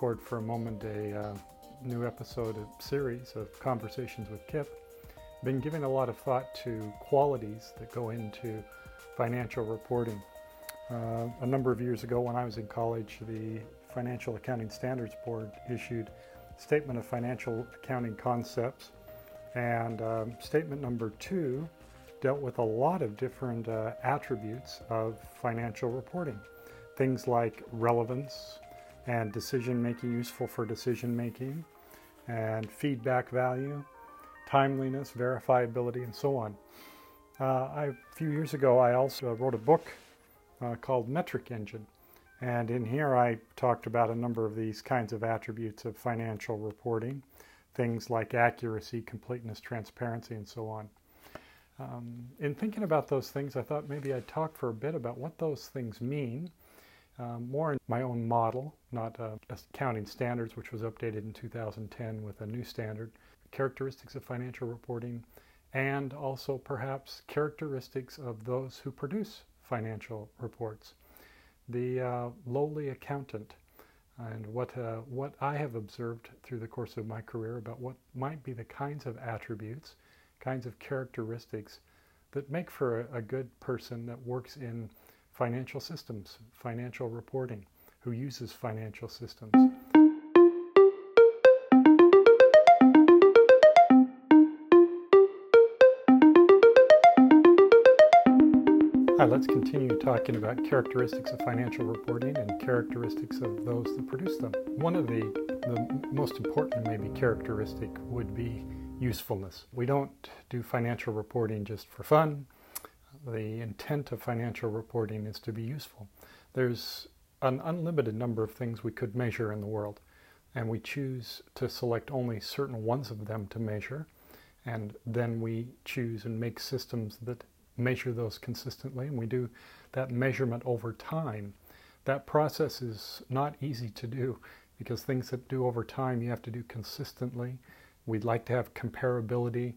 record for a moment a uh, new episode of series of conversations with Kip. Been giving a lot of thought to qualities that go into financial reporting. Uh, a number of years ago, when I was in college, the Financial Accounting Standards Board issued Statement of Financial Accounting Concepts, and um, statement number two dealt with a lot of different uh, attributes of financial reporting. Things like relevance and decision making, useful for decision making, and feedback value, timeliness, verifiability, and so on. Uh, I, a few years ago, I also wrote a book uh, called Metric Engine. And in here, I talked about a number of these kinds of attributes of financial reporting, things like accuracy, completeness, transparency, and so on. Um, in thinking about those things, I thought maybe I'd talk for a bit about what those things mean, um, more in my own model, not uh, accounting standards, which was updated in 2010 with a new standard, characteristics of financial reporting, and also perhaps characteristics of those who produce financial reports. The uh, lowly accountant, and what, uh, what I have observed through the course of my career about what might be the kinds of attributes kinds of characteristics that make for a, a good person that works in financial systems, financial reporting, who uses financial systems. Hi, let's continue talking about characteristics of financial reporting and characteristics of those that produce them. One of the, the most important, maybe, characteristic would be usefulness. We don't do financial reporting just for fun. The intent of financial reporting is to be useful. There's an unlimited number of things we could measure in the world, and we choose to select only certain ones of them to measure, and then we choose and make systems that measure those consistently, and we do that measurement over time. That process is not easy to do because things that do over time you have to do consistently We'd like to have comparability.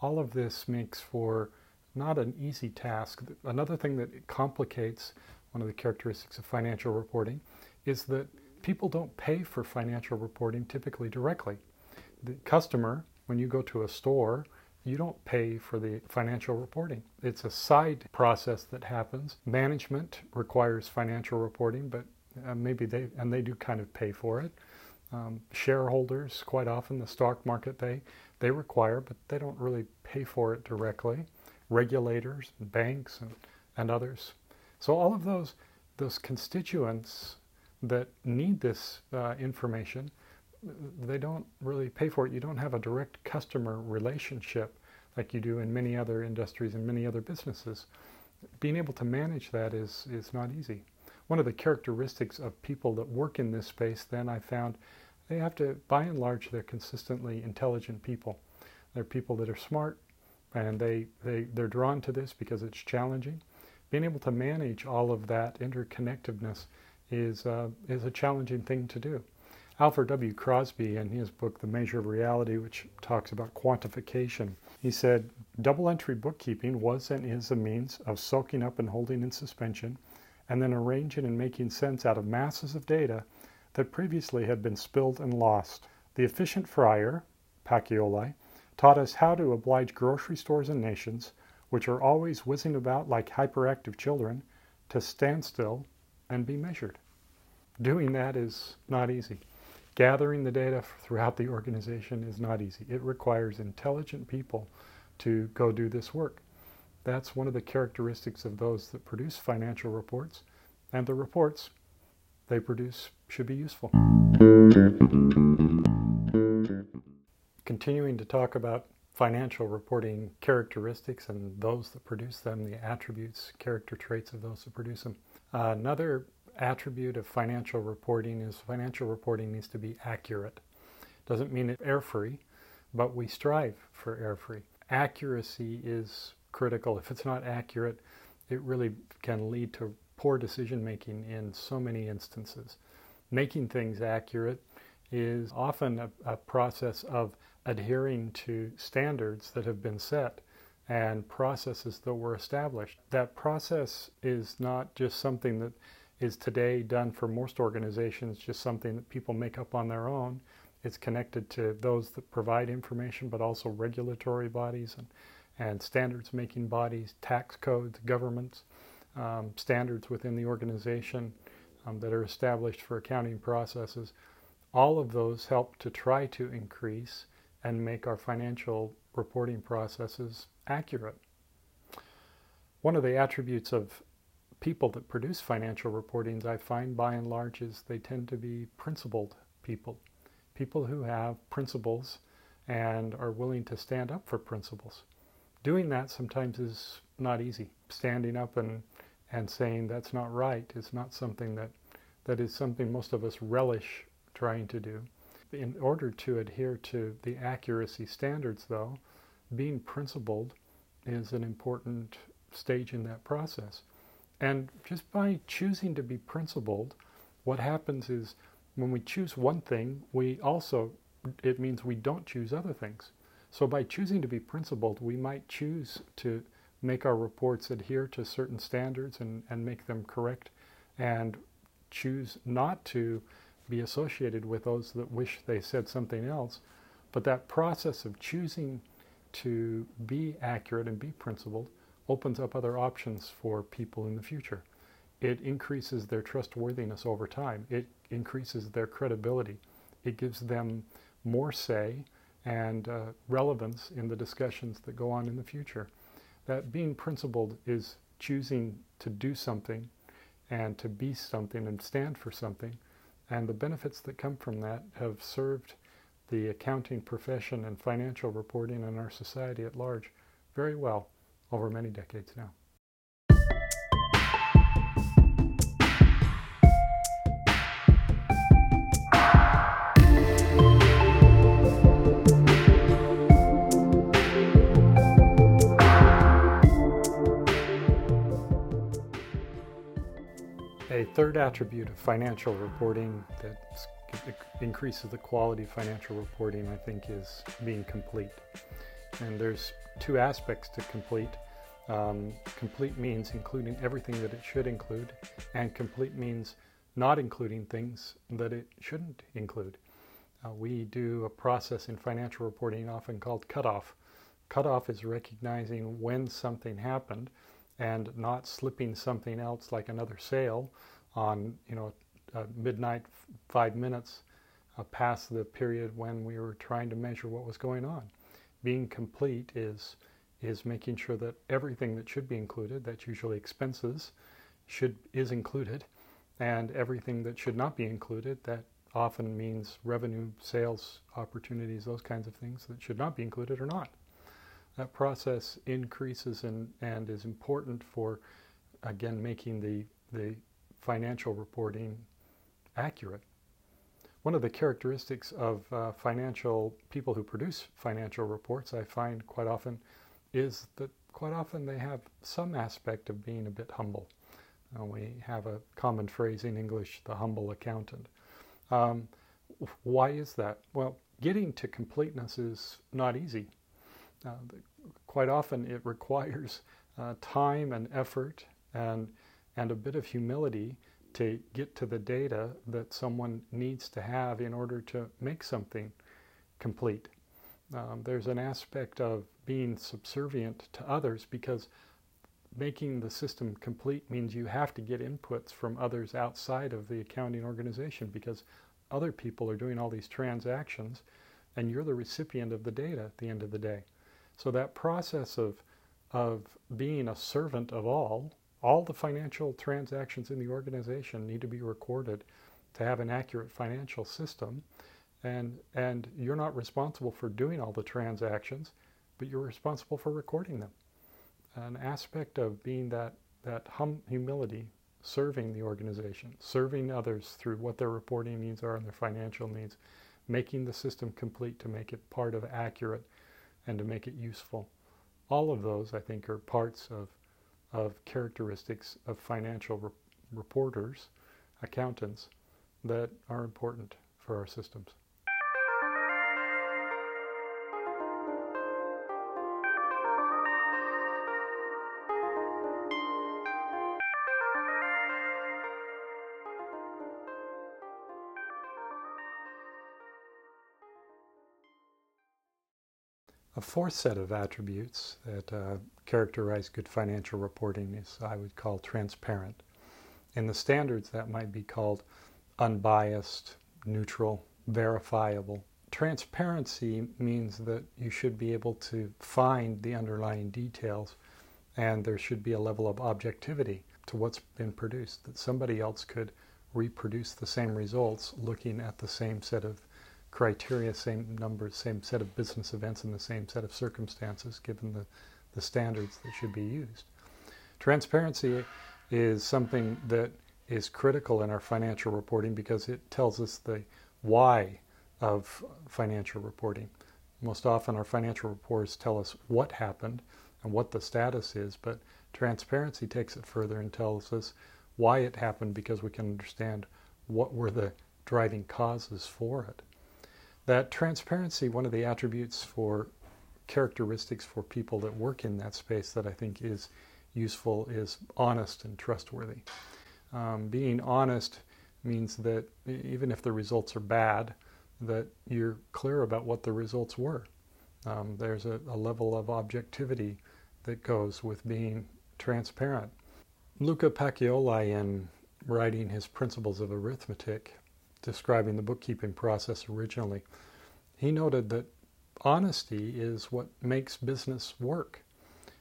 All of this makes for not an easy task. Another thing that complicates one of the characteristics of financial reporting is that people don't pay for financial reporting typically directly. The customer, when you go to a store, you don't pay for the financial reporting. It's a side process that happens. Management requires financial reporting, but uh, maybe they, and they do kind of pay for it. Um, shareholders, quite often, the stock market, they, they require, but they don't really pay for it directly. Regulators, banks, and, and others. So all of those, those constituents that need this uh, information, they don't really pay for it. You don't have a direct customer relationship like you do in many other industries and many other businesses. Being able to manage that is, is not easy. One of the characteristics of people that work in this space, then I found they have to, by and large, they're consistently intelligent people. They're people that are smart and they, they, they're drawn to this because it's challenging. Being able to manage all of that interconnectedness is, uh, is a challenging thing to do. Alfred W. Crosby, in his book, The Measure of Reality, which talks about quantification, he said, Double entry bookkeeping was and is a means of soaking up and holding in suspension and then arranging and making sense out of masses of data that previously had been spilled and lost. The efficient friar, Pacioli, taught us how to oblige grocery stores and nations, which are always whizzing about like hyperactive children, to stand still and be measured. Doing that is not easy. Gathering the data throughout the organization is not easy. It requires intelligent people to go do this work. That's one of the characteristics of those that produce financial reports, and the reports they produce should be useful. Continuing to talk about financial reporting characteristics and those that produce them, the attributes, character traits of those that produce them. Uh, another attribute of financial reporting is financial reporting needs to be accurate. Doesn't mean it's error free, but we strive for error free. Accuracy is critical. If it's not accurate, it really can lead to poor decision making in so many instances. Making things accurate is often a, a, process of adhering to standards that have been set and processes that were established. That process is not just something that is today done for most organizations just something that people make up on their own. It's connected to those that provide information, but also regulatory bodies and, and standards making bodies, tax codes, governments, um, standards within the organization um, that are established for accounting processes. All of those help to try to increase and make our financial reporting processes accurate. One of the attributes of people that produce financial reportings, I find by and large, is they tend to be principled people. People who have principles and are willing to stand up for principles. Doing that sometimes is not easy. Standing up and, and saying that's not right is not something that, that is something most of us relish trying to do. In order to adhere to the accuracy standards, though, being principled is an important stage in that process. And just by choosing to be principled, what happens is when we choose one thing, we also, it means we don't choose other things. So by choosing to be principled, we might choose to make our reports adhere to certain standards and, and make them correct and choose not to be associated with those that wish they said something else. But that process of choosing to be accurate and be principled opens up other options for people in the future. It increases their trustworthiness over time. It increases their credibility. It gives them more say and uh, relevance in the discussions that go on in the future. That being principled is choosing to do something and to be something and stand for something. And the benefits that come from that have served the accounting profession and financial reporting in our society at large very well over many decades now. Third attribute of financial reporting that increases the quality of financial reporting, I think, is being complete. And there's two aspects to complete. Um, complete means including everything that it should include, and complete means not including things that it shouldn't include. Uh, we do a process in financial reporting often called cutoff. Cutoff is recognizing when something happened and not slipping something else like another sale on you know uh, midnight five minutes uh, past the period when we were trying to measure what was going on being complete is is making sure that everything that should be included, that's usually expenses, should is included, and everything that should not be included, that often means revenue, sales opportunities, those kinds of things that should not be included or not. That process increases and, and is important for, again, making the, the financial reporting accurate. One of the characteristics of uh, financial people who produce financial reports, I find quite often, is that quite often they have some aspect of being a bit humble. Uh, we have a common phrase in English, the humble accountant. Um, why is that? Well, getting to completeness is not easy. Uh, quite often it requires uh, time and effort and, and a bit of humility to get to the data that someone needs to have in order to make something complete. Um, there's an aspect of being subservient to others because making the system complete means you have to get inputs from others outside of the accounting organization because other people are doing all these transactions and you're the recipient of the data at the end of the day. So that process of of being a servant of all all the financial transactions in the organization need to be recorded to have an accurate financial system. And, and you're not responsible for doing all the transactions, but you're responsible for recording them. An aspect of being that, that hum, humility, serving the organization, serving others through what their reporting needs are and their financial needs, making the system complete to make it part of accurate and to make it useful. All of those, I think, are parts of of characteristics of financial re- reporters, accountants, that are important for our systems. A fourth set of attributes that uh, characterize good financial reporting is, I would call, transparent. In the standards, that might be called unbiased, neutral, verifiable. Transparency means that you should be able to find the underlying details and there should be a level of objectivity to what's been produced, that somebody else could reproduce the same results looking at the same set of criteria, same numbers, same set of business events, and the same set of circumstances given the, the standards that should be used. Transparency is something that is critical in our financial reporting because it tells us the why of financial reporting. Most often, our financial reports tell us what happened and what the status is, but transparency takes it further and tells us why it happened because we can understand what were the driving causes for it. That transparency, one of the attributes for characteristics for people that work in that space that I think is useful is honest and trustworthy. Um, being honest means that even if the results are bad, that you're clear about what the results were. Um, there's a, a, level of objectivity that goes with being transparent. Luca Pacioli, in writing his Principles of Arithmetic, describing the bookkeeping process originally, he noted that honesty is what makes business work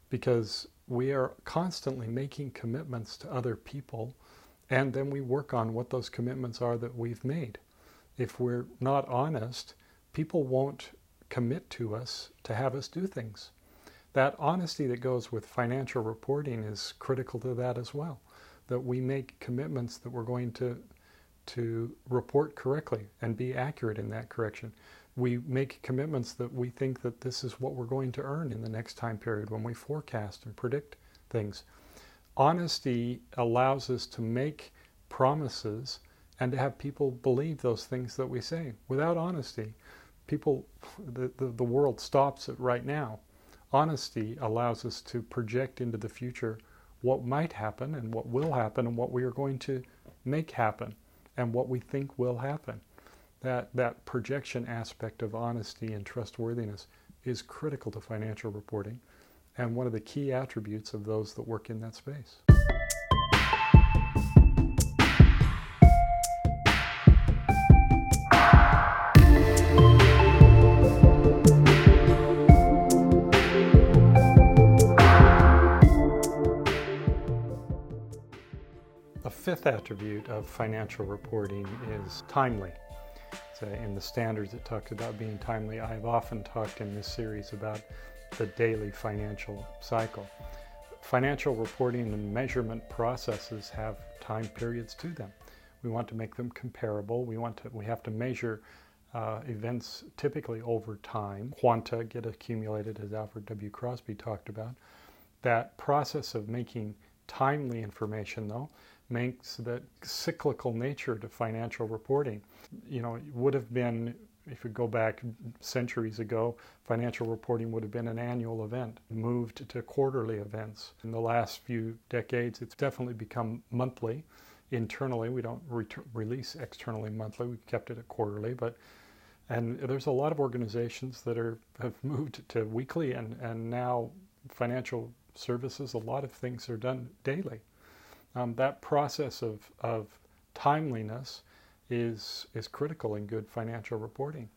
because we are constantly making commitments to other people and then we work on what those commitments are that we've made. If we're not honest, people won't commit to us to have us do things. That honesty that goes with financial reporting is critical to that as well. That we make commitments that we're going to to report correctly and be accurate in that correction. We make commitments that we think that this is what we're going to earn in the next time period when we forecast and predict things honesty allows us to make promises and to have people believe those things that we say. Without honesty, people, the, the, the, world stops it right now. Honesty allows us to project into the future what might happen and what will happen and what we are going to make happen and what we think will happen. That, that projection aspect of honesty and trustworthiness is critical to financial reporting and one of the key attributes of those that work in that space. A fifth attribute of financial reporting is timely. So in the standards, it talks about being timely. I've often talked in this series about the daily financial cycle. Financial reporting and measurement processes have time periods to them. We want to make them comparable. We want to we have to measure uh, events typically over time. Quanta get accumulated, as Alfred W. Crosby talked about. That process of making timely information, though, makes that cyclical nature to financial reporting. You know, it would have been if you go back centuries ago, financial reporting would have been an annual event, moved to quarterly events. In the last few decades, it's definitely become monthly. Internally, we don't re- release externally monthly, we kept it at quarterly, but and there's a lot of organizations that are have moved to weekly and, and now financial services, a lot of things are done daily. Um, that process of, of timeliness is is critical in good financial reporting.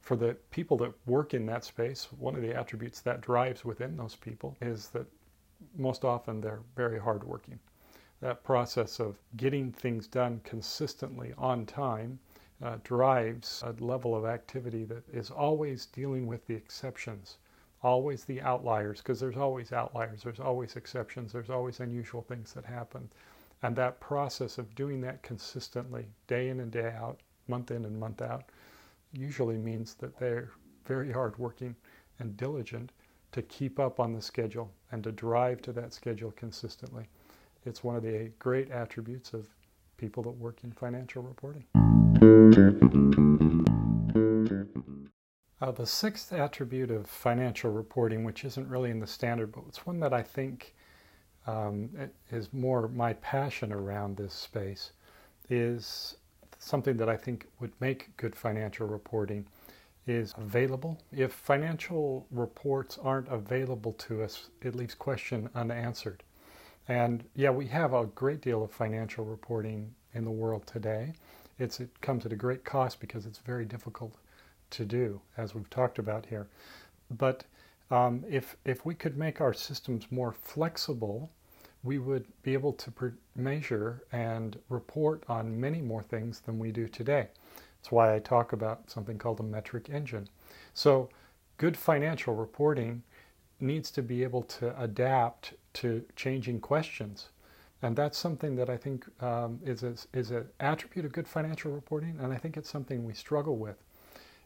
For the people that work in that space, one of the attributes that drives within those people is that most often they're very hardworking. That process of getting things done consistently on time uh, drives a level of activity that is always dealing with the exceptions, always the outliers, because there's always outliers, there's always exceptions, there's always unusual things that happen. And that process of doing that consistently, day in and day out, month in and month out, usually means that they're very hardworking and diligent to keep up on the schedule and to drive to that schedule consistently. It's one of the great attributes of people that work in financial reporting. Uh, the sixth attribute of financial reporting, which isn't really in the standard, but it's one that I think um, is more my passion around this space is something that I think would make good financial reporting, is available. If financial reports aren't available to us, it leaves question unanswered. And yeah, we have a great deal of financial reporting in the world today. It's, it comes at a great cost because it's very difficult to do, as we've talked about here. But um, if, if we could make our systems more flexible, we would be able to pre- measure and report on many more things than we do today. That's why I talk about something called a metric engine. So, good financial reporting needs to be able to adapt to changing questions. And that's something that I think um, is, a, is an attribute of good financial reporting, and I think it's something we struggle with.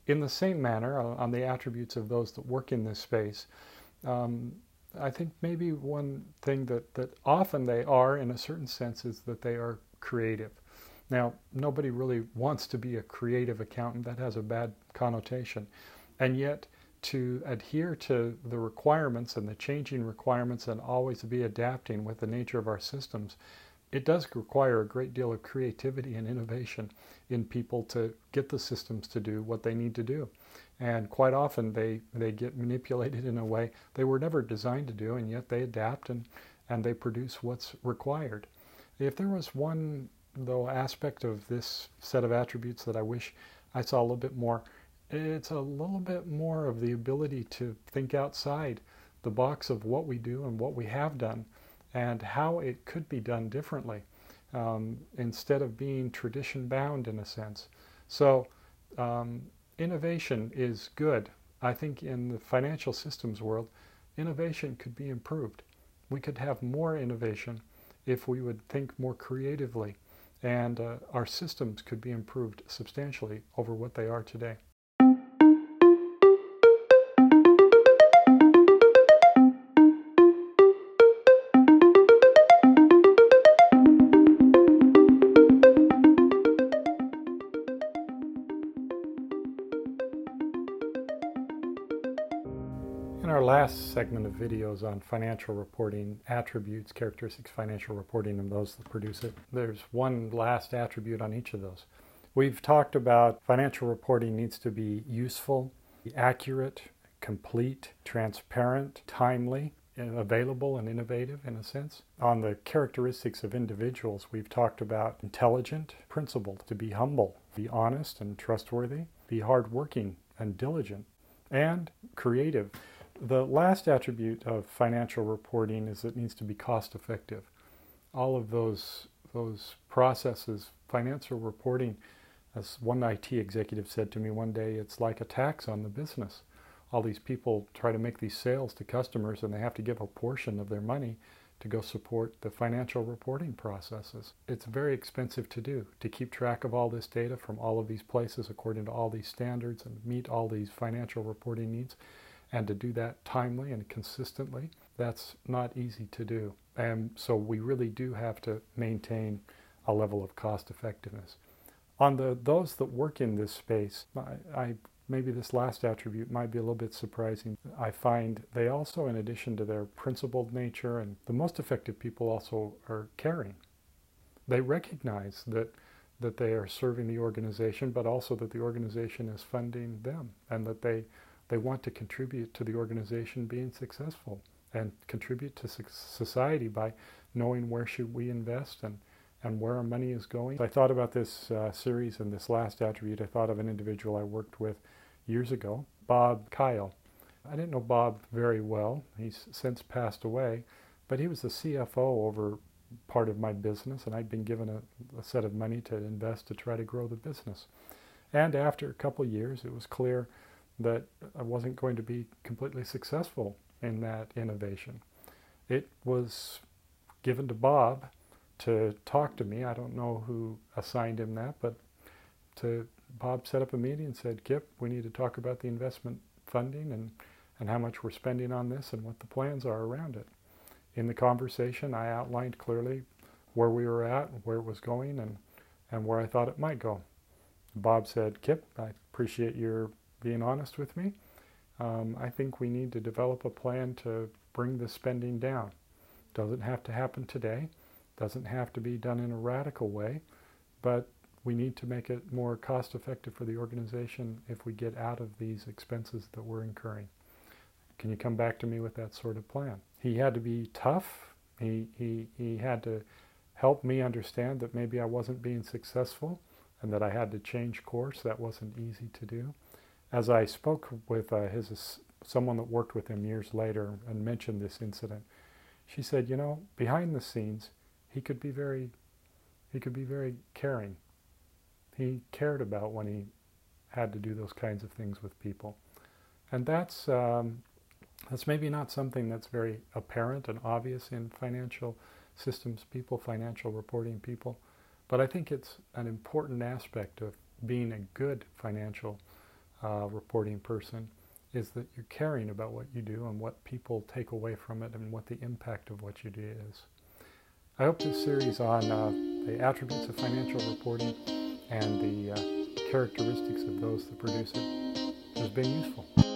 In the same manner, on the attributes of those that work in this space, um, I think maybe one thing that, that often they are, in a certain sense, is that they are creative. Now, nobody really wants to be a creative accountant, that has a bad connotation. And yet, to adhere to the requirements and the changing requirements and always be adapting with the nature of our systems, it does require a great deal of creativity and innovation in people to get the systems to do what they need to do. And quite often they, they get manipulated in a way they were never designed to do, and yet they adapt and, and they produce what's required. If there was one, though, aspect of this set of attributes that I wish I saw a little bit more, it's a little bit more of the ability to think outside the box of what we do and what we have done and how it could be done differently um, instead of being tradition bound in a sense. So, um, innovation is good. I think in the financial systems world, innovation could be improved. We could have more innovation if we would think more creatively, and uh, our systems could be improved substantially over what they are today. Segment of videos on financial reporting attributes, characteristics, financial reporting, and those that produce it, there's one last attribute on each of those. We've talked about financial reporting needs to be useful, accurate, complete, transparent, timely, available, and innovative in a sense. On the characteristics of individuals, we've talked about intelligent, principled, to be humble, be honest and trustworthy, be hardworking and diligent, and creative. The last attribute of financial reporting is it needs to be cost effective. All of those those processes, financial reporting, as one IT executive said to me one day, it's like a tax on the business. All these people try to make these sales to customers and they have to give a portion of their money to go support the financial reporting processes. It's very expensive to do, to keep track of all this data from all of these places according to all these standards and meet all these financial reporting needs and to do that timely and consistently, that's not easy to do. And so we really do have to maintain a level of cost effectiveness. On the those that work in this space, I, I maybe this last attribute might be a little bit surprising. I find they also, in addition to their principled nature, and the most effective people also are caring. They recognize that that they are serving the organization, but also that the organization is funding them, and that they they want to contribute to the organization being successful and contribute to society by knowing where should we invest and, and where our money is going. I thought about this uh, series and this last attribute. I thought of an individual I worked with years ago, Bob Kyle. I didn't know Bob very well. He's since passed away, but he was the CFO over part of my business, and I'd been given a, a set of money to invest to try to grow the business. And after a couple years, it was clear that I wasn't going to be completely successful in that innovation. It was given to Bob to talk to me. I don't know who assigned him that, but to Bob set up a meeting and said, Kip, we need to talk about the investment funding and, and how much we're spending on this and what the plans are around it. In the conversation, I outlined clearly where we were at, where it was going, and, and where I thought it might go. Bob said, Kip, I appreciate your being honest with me. Um, I think we need to develop a plan to bring the spending down. Doesn't have to happen today, doesn't have to be done in a radical way, but we need to make it more cost effective for the organization if we get out of these expenses that we're incurring. Can you come back to me with that sort of plan? He had to be tough. He, he, he had to help me understand that maybe I wasn't being successful and that I had to change course. That wasn't easy to do. As I spoke with uh, his someone that worked with him years later and mentioned this incident, she said, "You know, behind the scenes, he could be very, he could be very caring. He cared about when he had to do those kinds of things with people, and that's um, that's maybe not something that's very apparent and obvious in financial systems people, financial reporting people, but I think it's an important aspect of being a good financial uh, reporting person is that you're caring about what you do and what people take away from it and what the impact of what you do is. I hope this series on uh, the attributes of financial reporting and the uh, characteristics of those that produce it has been useful.